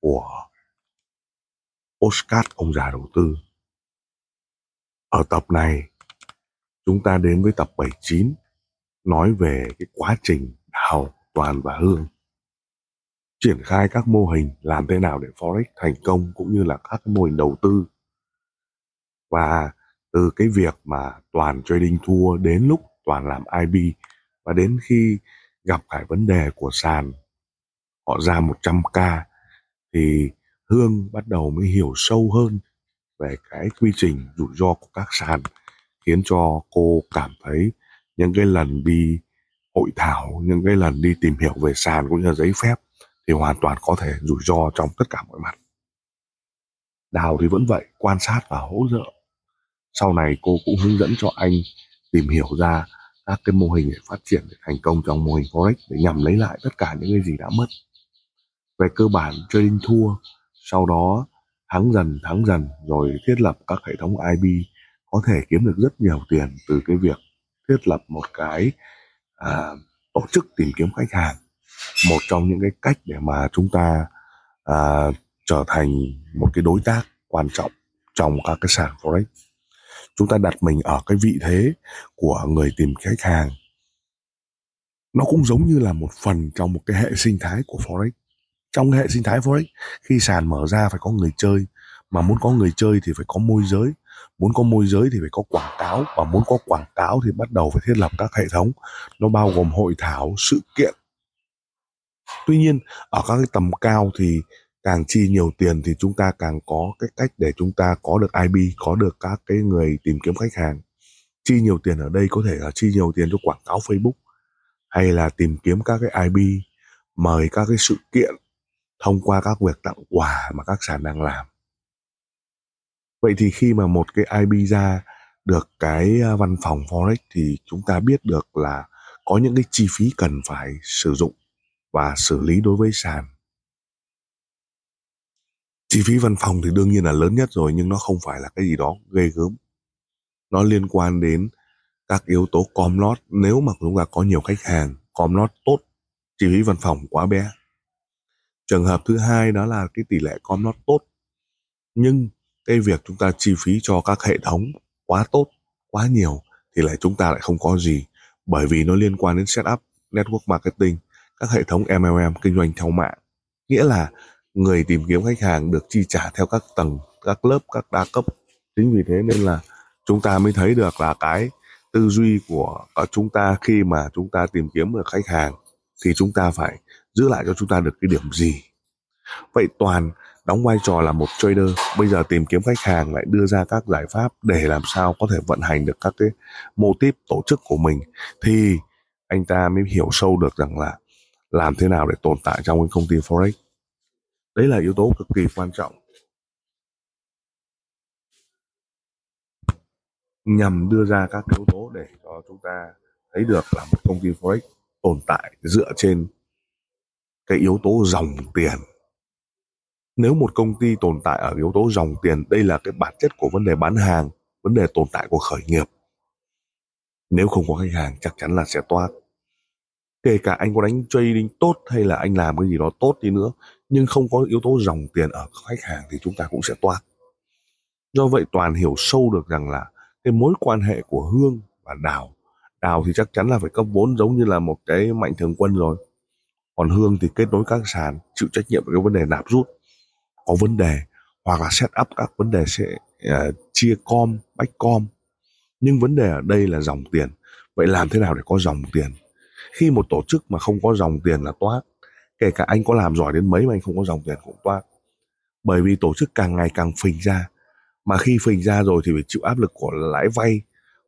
của Oscar ông già đầu tư. Ở tập này, chúng ta đến với tập 79 nói về cái quá trình hào Toàn và Hương triển khai các mô hình làm thế nào để Forex thành công cũng như là các mô hình đầu tư. Và từ cái việc mà Toàn trading thua đến lúc Toàn làm IB và đến khi gặp phải vấn đề của sàn họ ra 100k thì Hương bắt đầu mới hiểu sâu hơn về cái quy trình rủi ro của các sàn, khiến cho cô cảm thấy những cái lần đi hội thảo, những cái lần đi tìm hiểu về sàn cũng như là giấy phép thì hoàn toàn có thể rủi ro trong tất cả mọi mặt. Đào thì vẫn vậy, quan sát và hỗ trợ. Sau này cô cũng hướng dẫn cho anh tìm hiểu ra các cái mô hình để phát triển để thành công trong mô hình forex để nhằm lấy lại tất cả những cái gì đã mất về cơ bản trading thua. Sau đó thắng dần thắng dần rồi thiết lập các hệ thống IB có thể kiếm được rất nhiều tiền từ cái việc thiết lập một cái à, tổ chức tìm kiếm khách hàng. Một trong những cái cách để mà chúng ta à, trở thành một cái đối tác quan trọng trong các cái sàn forex. Chúng ta đặt mình ở cái vị thế của người tìm khách hàng. Nó cũng giống như là một phần trong một cái hệ sinh thái của forex trong hệ sinh thái forex, khi sàn mở ra phải có người chơi, mà muốn có người chơi thì phải có môi giới, muốn có môi giới thì phải có quảng cáo, và muốn có quảng cáo thì bắt đầu phải thiết lập các hệ thống, nó bao gồm hội thảo, sự kiện. Tuy nhiên, ở các cái tầm cao thì càng chi nhiều tiền thì chúng ta càng có cái cách để chúng ta có được IB có được các cái người tìm kiếm khách hàng. Chi nhiều tiền ở đây có thể là chi nhiều tiền cho quảng cáo Facebook, hay là tìm kiếm các cái IB mời các cái sự kiện thông qua các việc tặng quà mà các sàn đang làm. Vậy thì khi mà một cái ip ra được cái ờ, văn phòng forex thì chúng ta biết được là có những cái chi phí cần phải sử dụng và xử lý đối với sàn. Chi phí văn phòng thì đương nhiên là lớn nhất rồi, nhưng nó không phải là cái gì đó ghê gớm. Nó liên quan đến các yếu tố com lót nếu mà chúng ta có nhiều khách hàng, com lót tốt, chi phí văn phòng quá bé trường hợp thứ hai đó là cái tỷ lệ com lót tốt, nhưng cái việc chúng ta chi phí cho các hệ thống quá tốt, quá nhiều thì lại chúng ta lại không có gì. Bởi vì nó liên quan đến setup, network marketing, các hệ thống MLM kinh doanh theo mạng. Nghĩa là người tìm kiếm khách hàng được chi trả theo các tầng, các lớp, các đa cấp. Chính vì thế nên là chúng ta mới thấy được là cái tư duy của chúng ta khi mà chúng ta tìm kiếm được khách hàng thì chúng ta phải giữ lại cho chúng ta được cái điểm gì. Vậy toàn đóng vai trò là một trader, bây giờ tìm kiếm khách hàng lại đưa ra các giải pháp để làm sao có thể vận hành được các cái mô típ tổ chức của mình, thì anh ta mới hiểu sâu được rằng là làm thế nào để tồn tại trong cái công ty forex. Đấy là yếu tố cực kỳ quan trọng. Nhằm đưa ra các yếu tố để cho chúng ta thấy được là một công ty forex tồn tại dựa trên cái yếu tố dòng tiền. Nếu một công ty tồn tại ở yếu tố dòng tiền, đây là cái bản chất của vấn đề bán hàng, vấn đề tồn tại của khởi nghiệp. Nếu không có khách hàng, chắc chắn là sẽ toát. Kể cả anh có đánh trading tốt hay là anh làm cái gì đó tốt đi nữa, nhưng không có yếu tố dòng tiền ở khách hàng thì chúng ta cũng sẽ toát. Do vậy, toàn hiểu sâu được rằng là cái mối quan hệ của hương và đào. Đào thì chắc chắn là phải cấp vốn giống như là một cái mạnh thường quân rồi còn hương thì kết nối các sàn chịu trách nhiệm về cái vấn đề nạp rút. Có vấn đề hoặc là set up các vấn đề sẽ uh, chia com bách com. Nhưng vấn đề ở đây là dòng tiền. Vậy làm thế nào để có dòng tiền? Khi một tổ chức mà không có dòng tiền là toát kể cả anh có làm giỏi đến mấy mà anh không có dòng tiền cũng toát bởi vì tổ chức càng ngày càng phình ra. Mà khi phình ra rồi thì phải chịu áp lực của lãi vay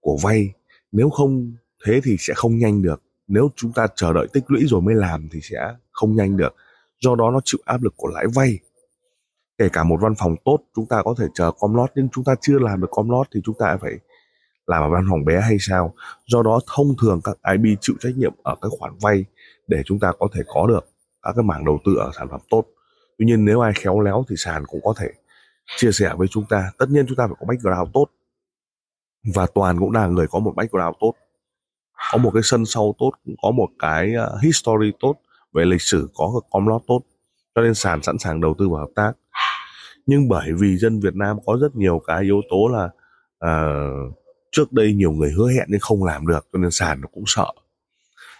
của vay. Nếu không thế thì sẽ không nhanh được nếu chúng ta chờ đợi tích lũy rồi mới làm thì sẽ không nhanh được. Do đó nó chịu áp lực của lãi vay. Kể cả một văn phòng tốt, chúng ta có thể chờ com lót nhưng chúng ta chưa làm được com lót thì chúng ta phải làm ở văn phòng bé hay sao? Do đó thông thường các IB chịu trách nhiệm ở cái khoản vay để chúng ta có thể có được các cái mảng đầu tư ở sản phẩm tốt. Tuy nhiên nếu ai khéo léo thì sàn cũng có thể chia sẻ với chúng ta. Tất nhiên chúng ta phải có background tốt. Và toàn cũng là người có một background tốt có một cái sân sau tốt có một cái uh, history tốt về lịch sử có cái com lót tốt. Cho nên sàn sẵn sàng đầu tư và hợp tác. Nhưng bởi vì dân Việt Nam có rất nhiều cái yếu tố là uh, trước đây nhiều người hứa hẹn nhưng không làm được cho nên sàn nó cũng sợ.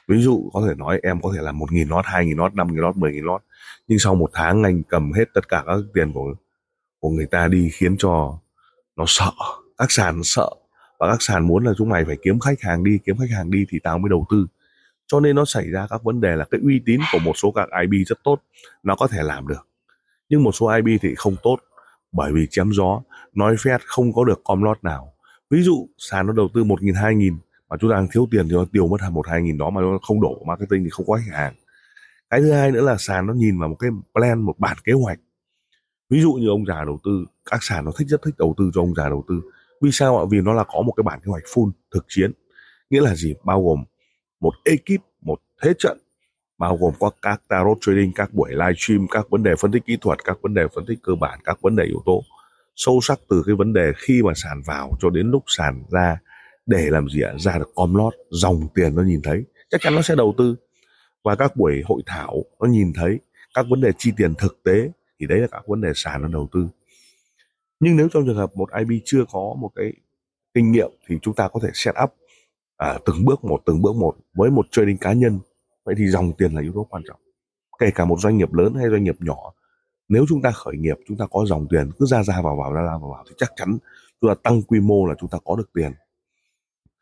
Ví dụ có thể nói em có thể làm một nghìn lót hai nghìn lót năm nghìn lót mười nghìn lót nhưng sau một tháng anh cầm hết tất cả các tiền của của người ta đi khiến cho nó sợ. Các sàn sợ và các sàn muốn là chúng mày phải kiếm khách hàng đi, kiếm khách hàng đi thì tao mới đầu tư. Cho nên nó xảy ra các vấn đề là cái uy tín của một số các IB rất tốt, nó có thể làm được. Nhưng một số IB thì không tốt, bởi vì chém gió, nói phét không có được com lót nào. Ví dụ, sàn nó đầu tư một nghìn, hai nghìn mà chúng ta đang thiếu tiền thì nó tiêu mất một, hai nghìn đó mà nó không đổ marketing thì không có khách hàng. Cái thứ hai nữa là sàn nó nhìn vào một cái plan, một bản kế hoạch. Ví dụ như ông già đầu tư, các sàn nó thích rất thích đầu tư cho ông già đầu tư vì sao ạ? Vì nó là có một cái bản kế hoạch full, thực chiến. Nghĩa là gì? Bao gồm một ekip, một thế trận, bao gồm có các tarot trading, các buổi live stream, các vấn đề phân tích kỹ thuật, các vấn đề phân tích cơ bản, các vấn đề yếu tố. Sâu sắc từ cái vấn đề khi mà sàn vào cho đến lúc sàn ra, để làm gì ạ? Ra được com lót dòng tiền nó nhìn thấy. Chắc chắn nó sẽ đầu tư. Và các buổi hội thảo nó nhìn thấy các vấn đề chi tiền thực tế, thì đấy là các vấn đề sàn nó đầu tư nhưng nếu trong trường hợp một IB chưa có một cái kinh nghiệm thì chúng ta có thể set up à, từng bước một từng bước một với một trading cá nhân. Vậy thì dòng tiền là yếu tố quan trọng. Kể cả một doanh nghiệp lớn hay doanh nghiệp nhỏ nếu chúng ta khởi nghiệp chúng ta có dòng tiền cứ ra ra vào vào ra ra vào vào thì chắc chắn chúng ta tăng quy mô là chúng ta có được tiền.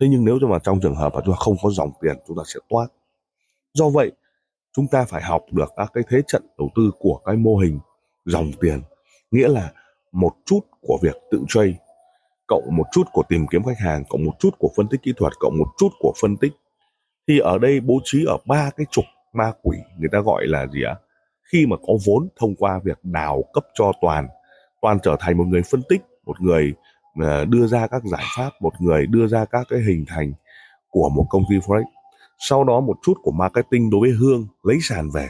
Thế nhưng nếu mà trong trường hợp mà chúng ta không có dòng tiền chúng ta sẽ toát. Do vậy chúng ta phải học được các cái thế trận đầu tư của cái mô hình dòng tiền. Nghĩa là một chút của việc tự trade, cộng một chút của tìm kiếm khách hàng, cộng một chút của phân tích kỹ thuật, cộng một chút của phân tích. Thì ở đây bố trí ở ba cái trục ma quỷ, người ta gọi là gì ạ? Khi mà có vốn thông qua việc đào cấp cho toàn toàn trở thành một người phân tích, một người ờ, đưa ra các giải pháp, một người đưa ra các cái hình thành của một công ty forex. Sau đó một chút của marketing đối với hương, lấy sàn về.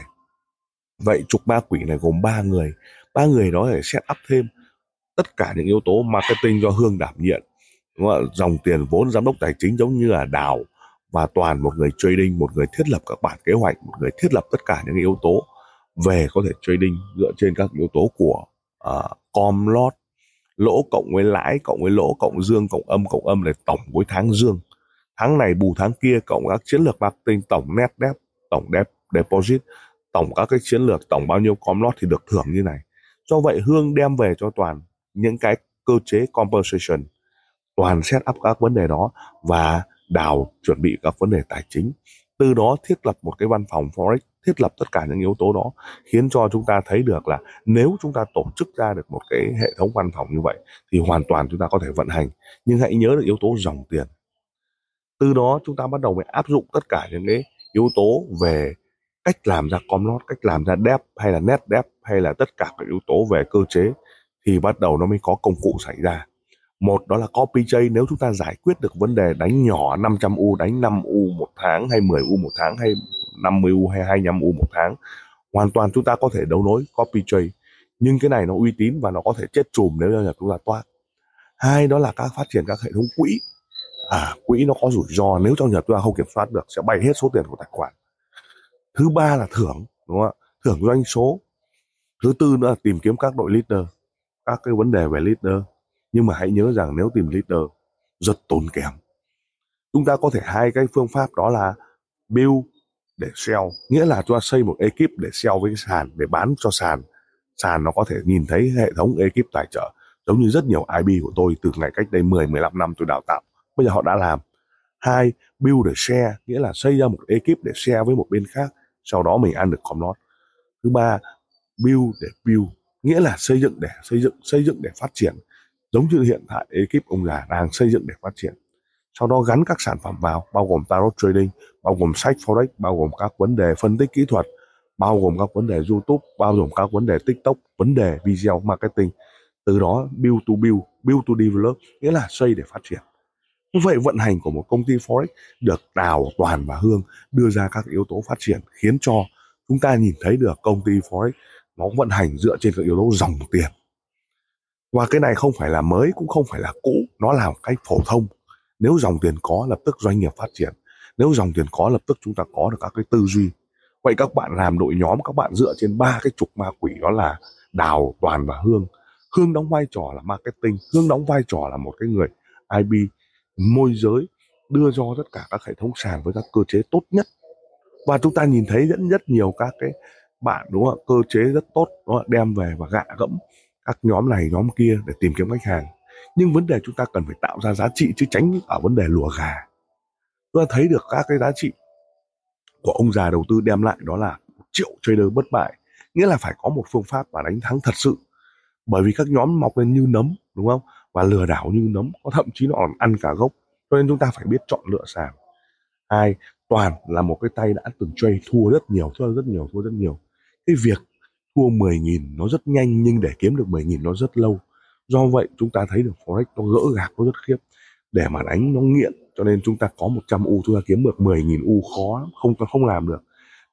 Vậy trục ma quỷ này gồm ba người ba người đó để set up thêm tất cả những yếu tố marketing do hương đảm nhiệm đúng không? dòng tiền vốn giám đốc tài chính giống như là đào và toàn một người trading một người thiết lập các bản kế hoạch một người thiết lập tất cả những yếu tố về có thể trading dựa trên các yếu tố của uh, com lot lỗ cộng với lãi cộng với lỗ cộng dương cộng âm cộng âm là tổng với tháng dương tháng này bù tháng kia cộng các chiến lược marketing tổng net dep tổng dep deposit tổng các cái chiến lược tổng bao nhiêu com lot thì được thưởng như này do vậy hương đem về cho toàn những cái cơ chế compensation toàn set up các vấn đề đó và đào chuẩn bị các vấn đề tài chính. Từ đó thiết lập một cái văn phòng forex, thiết lập tất cả những yếu tố đó, khiến cho chúng ta thấy được là nếu chúng ta tổ chức ra được một cái hệ thống văn phòng như vậy thì hoàn toàn chúng ta có thể vận hành. Nhưng hãy nhớ được yếu tố dòng tiền. Từ đó chúng ta bắt đầu mới áp dụng tất cả những cái yếu tố về cách làm ra com lót cách làm ra dep hay là net dep hay là tất cả các yếu tố về cơ chế thì bắt đầu nó mới có công cụ xảy ra. Một đó là copy J, nếu chúng ta giải quyết được vấn đề đánh nhỏ 500 U, đánh 5 U một tháng hay 10 U một tháng hay 50 U hay 25 U một tháng, hoàn toàn chúng ta có thể đấu nối copy J. Nhưng cái này nó uy tín và nó có thể chết chùm nếu như chúng ta toát. Hai đó là các phát triển các hệ thống quỹ. À quỹ nó có rủi ro, nếu trong nhà chúng ta không kiểm soát được, sẽ bay hết số tiền của tài khoản. Thứ ba là thưởng, đúng không ạ? Thưởng doanh số. Thứ tư nữa là tìm kiếm các đội leader các cái vấn đề về leader. Nhưng mà hãy nhớ rằng nếu tìm leader, rất tốn kém. Chúng ta có thể hai cái phương pháp đó là build để sell. Nghĩa là chúng ta xây một ekip để sell với cái sàn, để bán cho sàn. Sàn nó có thể nhìn thấy hệ thống ekip tài trợ. Giống như rất nhiều IB của tôi từ ngày cách đây 10 15 năm tôi đào tạo. Bây giờ họ đã làm. Hai, build để share, nghĩa là xây ra một ekip để share với một bên khác. Sau đó mình ăn được com lót. Thứ ba, build để build nghĩa là xây dựng để xây dựng xây dựng để phát triển giống như hiện tại ekip ông già đang xây dựng để phát triển sau đó gắn các sản phẩm vào bao gồm tarot trading bao gồm sách forex bao gồm các vấn đề phân tích kỹ thuật bao gồm các vấn đề YouTube, bao gồm các vấn đề TikTok, vấn đề video marketing. Từ đó build to build, build to develop, nghĩa là xây để phát triển. Như vậy vận hành của một công ty Forex được Đào, Toàn và Hương đưa ra các yếu tố phát triển khiến cho chúng ta nhìn thấy được công ty Forex nó vận hành dựa trên các yếu tố dòng tiền. Và cái này không phải là mới cũng không phải là cũ, nó là một cách phổ thông. Nếu dòng tiền có lập tức doanh nghiệp phát triển. Nếu dòng tiền có lập tức chúng ta có được các cái tư duy. Vậy các bạn làm đội nhóm các bạn dựa trên ba cái trục ma quỷ đó là Đào, Toàn và Hương. Hương đóng vai trò là marketing, Hương đóng vai trò là một cái người IB môi giới đưa cho tất cả các hệ thống sàn với các cơ chế tốt nhất và chúng ta nhìn thấy rất rất nhiều các cái bạn, đúng không cơ chế rất tốt đó đem về và gạ gẫm các nhóm này, nhóm kia để tìm kiếm khách hàng. Nhưng vấn đề chúng ta cần phải tạo ra giá trị chứ tránh ở vấn đề lùa gà. Chúng ta thấy được các cái giá trị của ông già đầu tư đem lại, đó là một triệu trader bất bại. Nghĩa là phải có một phương pháp và đánh thắng thật sự. Bởi vì các nhóm mọc lên như nấm, đúng không? Và lừa đảo như nấm, có thậm chí nó còn ăn cả gốc. Cho nên chúng ta phải biết chọn lựa sàn hai, toàn là một cái tay đã từng chơi thua rất nhiều, thua rất nhiều, thua rất nhiều cái việc thua 10.000 nó rất nhanh nhưng để kiếm được 10.000 nó rất lâu. Do vậy chúng ta thấy được forex nó gỡ gạc nó rất khiếp. Để mà đánh nó nghiện cho nên chúng ta có 100 u chúng ta kiếm được 10.000 u khó lắm, không không làm được.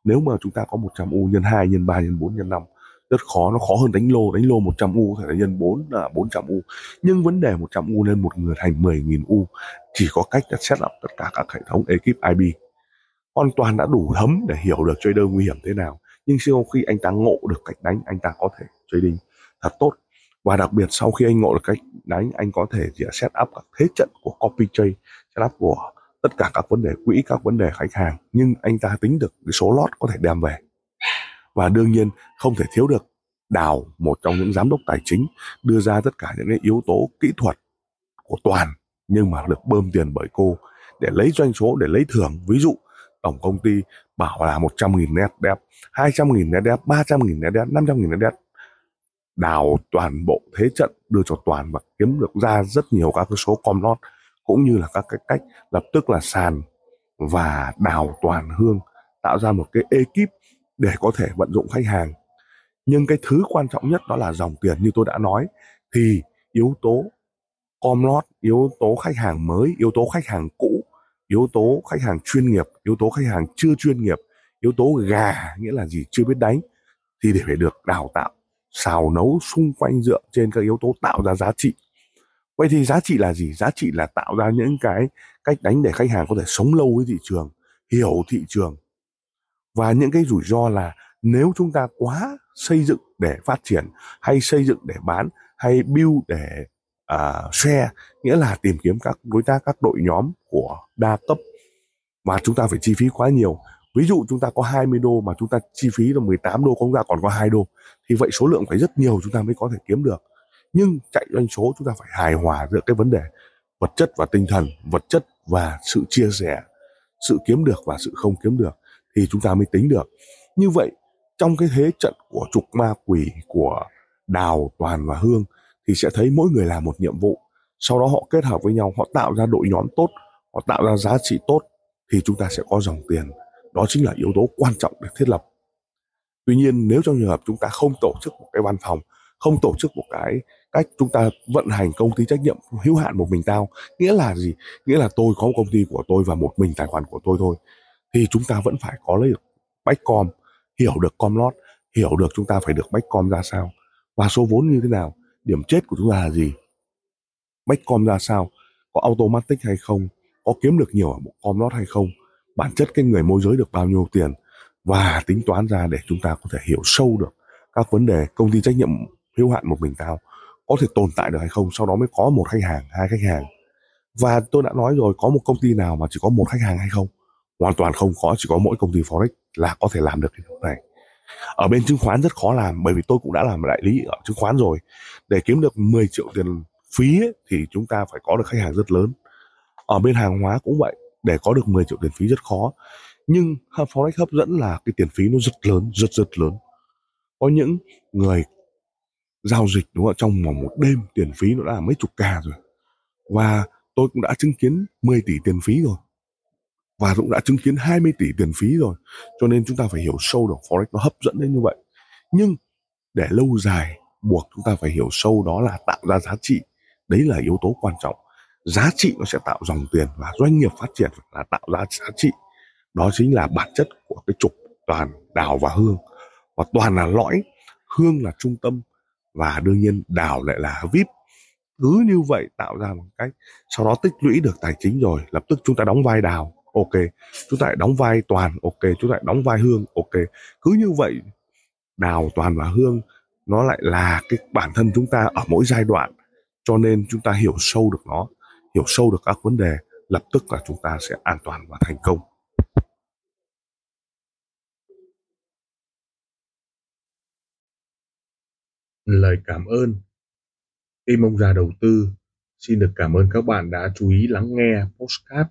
Nếu mà chúng ta có 100 u nhân 2 nhân 3 nhân 4 nhân 5 rất khó nó khó hơn đánh lô. Đánh lô 100 u có thể là nhân 4 là 400 u. Nhưng vấn đề 100 u lên một người thành 10.000 u chỉ có cách là set up tất cả các hệ thống ekip IB hoàn toàn đã đủ thấm để hiểu được trader nguy hiểm thế nào nhưng sau khi anh ta ngộ được cách đánh, anh ta có thể trading thật tốt. Và đặc biệt sau khi anh ngộ được cách đánh, anh có thể chỉ set up các thế trận của copy trade, set up của tất cả các vấn đề, quỹ các vấn đề khách hàng. Nhưng anh ta tính được cái số lot có thể đem về. Và đương nhiên không thể thiếu được đào một trong những giám đốc tài chính, đưa ra tất cả những cái yếu tố kỹ thuật của toàn, nhưng mà được bơm tiền bởi cô để lấy doanh số, để lấy thưởng. Ví dụ, tổng công ty bảo là 100.000 net đẹp 200.000 net đẹp 300.000 net đẹp 500.000 net đẹp. Đào toàn bộ thế trận, đưa cho toàn và kiếm được ra rất nhiều các cái số com lót cũng như là các cái cách lập tức là sàn và đào toàn hương, tạo ra một cái ekip để có thể vận dụng khách hàng. Nhưng cái thứ quan trọng nhất đó là dòng tiền, như tôi đã nói, thì yếu tố com lót yếu tố khách hàng mới, yếu tố khách hàng cũ yếu tố khách hàng chuyên nghiệp, yếu tố khách hàng chưa chuyên nghiệp, yếu tố gà, nghĩa là gì, chưa biết đánh, thì để phải được đào tạo, xào nấu xung quanh dựa trên các yếu tố tạo ra giá trị. Vậy thì giá trị là gì? Giá trị là tạo ra những cái cách đánh để khách hàng có thể sống lâu với thị trường, hiểu thị trường. Và những cái rủi ro là nếu chúng ta quá xây dựng để phát triển, hay xây dựng để bán, hay build để uh, share nghĩa là tìm kiếm các đối tác các đội nhóm của đa cấp mà chúng ta phải chi phí quá nhiều. Ví dụ chúng ta có 20 đô mà chúng ta chi phí là 18 đô chúng ta còn có 2 đô thì vậy số lượng phải rất nhiều chúng ta mới có thể kiếm được. Nhưng chạy doanh số chúng ta phải hài hòa giữa cái vấn đề vật chất và tinh thần vật chất và sự chia sẻ sự kiếm được và sự không kiếm được thì chúng ta mới tính được. Như vậy trong cái thế trận của trục ma quỷ của đào toàn và hương thì sẽ thấy mỗi người làm một nhiệm vụ. Sau đó họ kết hợp với nhau, họ tạo ra đội nhóm tốt, họ tạo ra giá trị tốt thì chúng ta sẽ có dòng tiền. Đó chính là yếu tố quan trọng để thiết lập. Tuy nhiên, nếu trong trường hợp chúng ta không tổ chức một cái văn phòng, không tổ chức một cái cách chúng ta vận hành công ty trách nhiệm hữu hạn một mình tao, nghĩa là gì? Nghĩa là tôi có một công ty của tôi và một mình tài khoản của tôi thôi, thì chúng ta vẫn phải có lấy được backcom hiểu được com lót hiểu được chúng ta phải được backcom ra sao, và số vốn như thế nào điểm chết của chúng ta là gì? Backcom ra sao? Có automatic hay không? Có kiếm được nhiều ở một com lót hay không? Bản chất cái người môi giới được bao nhiêu tiền? Và tính toán ra để chúng ta có thể hiểu sâu được các vấn đề công ty trách nhiệm hữu hạn một mình tao có thể tồn tại được hay không, sau đó mới có một khách hàng, hai khách hàng. Và tôi đã nói rồi, có một công ty nào mà chỉ có một khách hàng hay không? Hoàn toàn không có, chỉ có mỗi công ty forex là có thể làm được cái này ở bên chứng khoán rất khó làm bởi vì tôi cũng đã làm đại lý ở chứng khoán rồi. Để kiếm được 10 triệu tiền phí ấy, thì chúng ta phải có được khách hàng rất lớn. Ở bên hàng hóa cũng vậy để có được 10 triệu tiền phí rất khó. Nhưng forex hấp dẫn là cái tiền phí nó rất lớn rất rất lớn. Có những người giao dịch đúng không trong vòng một đêm tiền phí nó đã là mấy chục ca rồi. Và tôi cũng đã chứng kiến 10 tỷ tiền phí rồi và cũng đã chứng kiến 20 tỷ tiền phí rồi. Cho nên chúng ta phải hiểu sâu được forex nó hấp dẫn đến như vậy. Nhưng để lâu dài buộc chúng ta phải hiểu sâu đó là tạo ra giá trị. Đấy là yếu tố quan trọng. Giá trị nó sẽ tạo dòng tiền và doanh nghiệp phát triển là tạo ra giá trị. Đó chính là bản chất của cái trục toàn đào và hương. Và toàn là lõi, hương là trung tâm và đương nhiên đào lại là vip. Cứ như vậy tạo ra một cách, sau đó tích lũy được tài chính rồi, lập tức chúng ta đóng vai đào ok. Chúng ta đóng vai toàn, ok. Chúng ta đóng vai hương, ok. Cứ như vậy, đào toàn và hương, nó lại là cái bản thân chúng ta ở mỗi giai đoạn, cho nên chúng ta hiểu sâu được nó, hiểu sâu được các vấn đề, lập tức là chúng ta sẽ an toàn và thành công. Lời cảm ơn. Tim ông già đầu tư, xin được cảm ơn các bạn đã chú ý lắng nghe postcard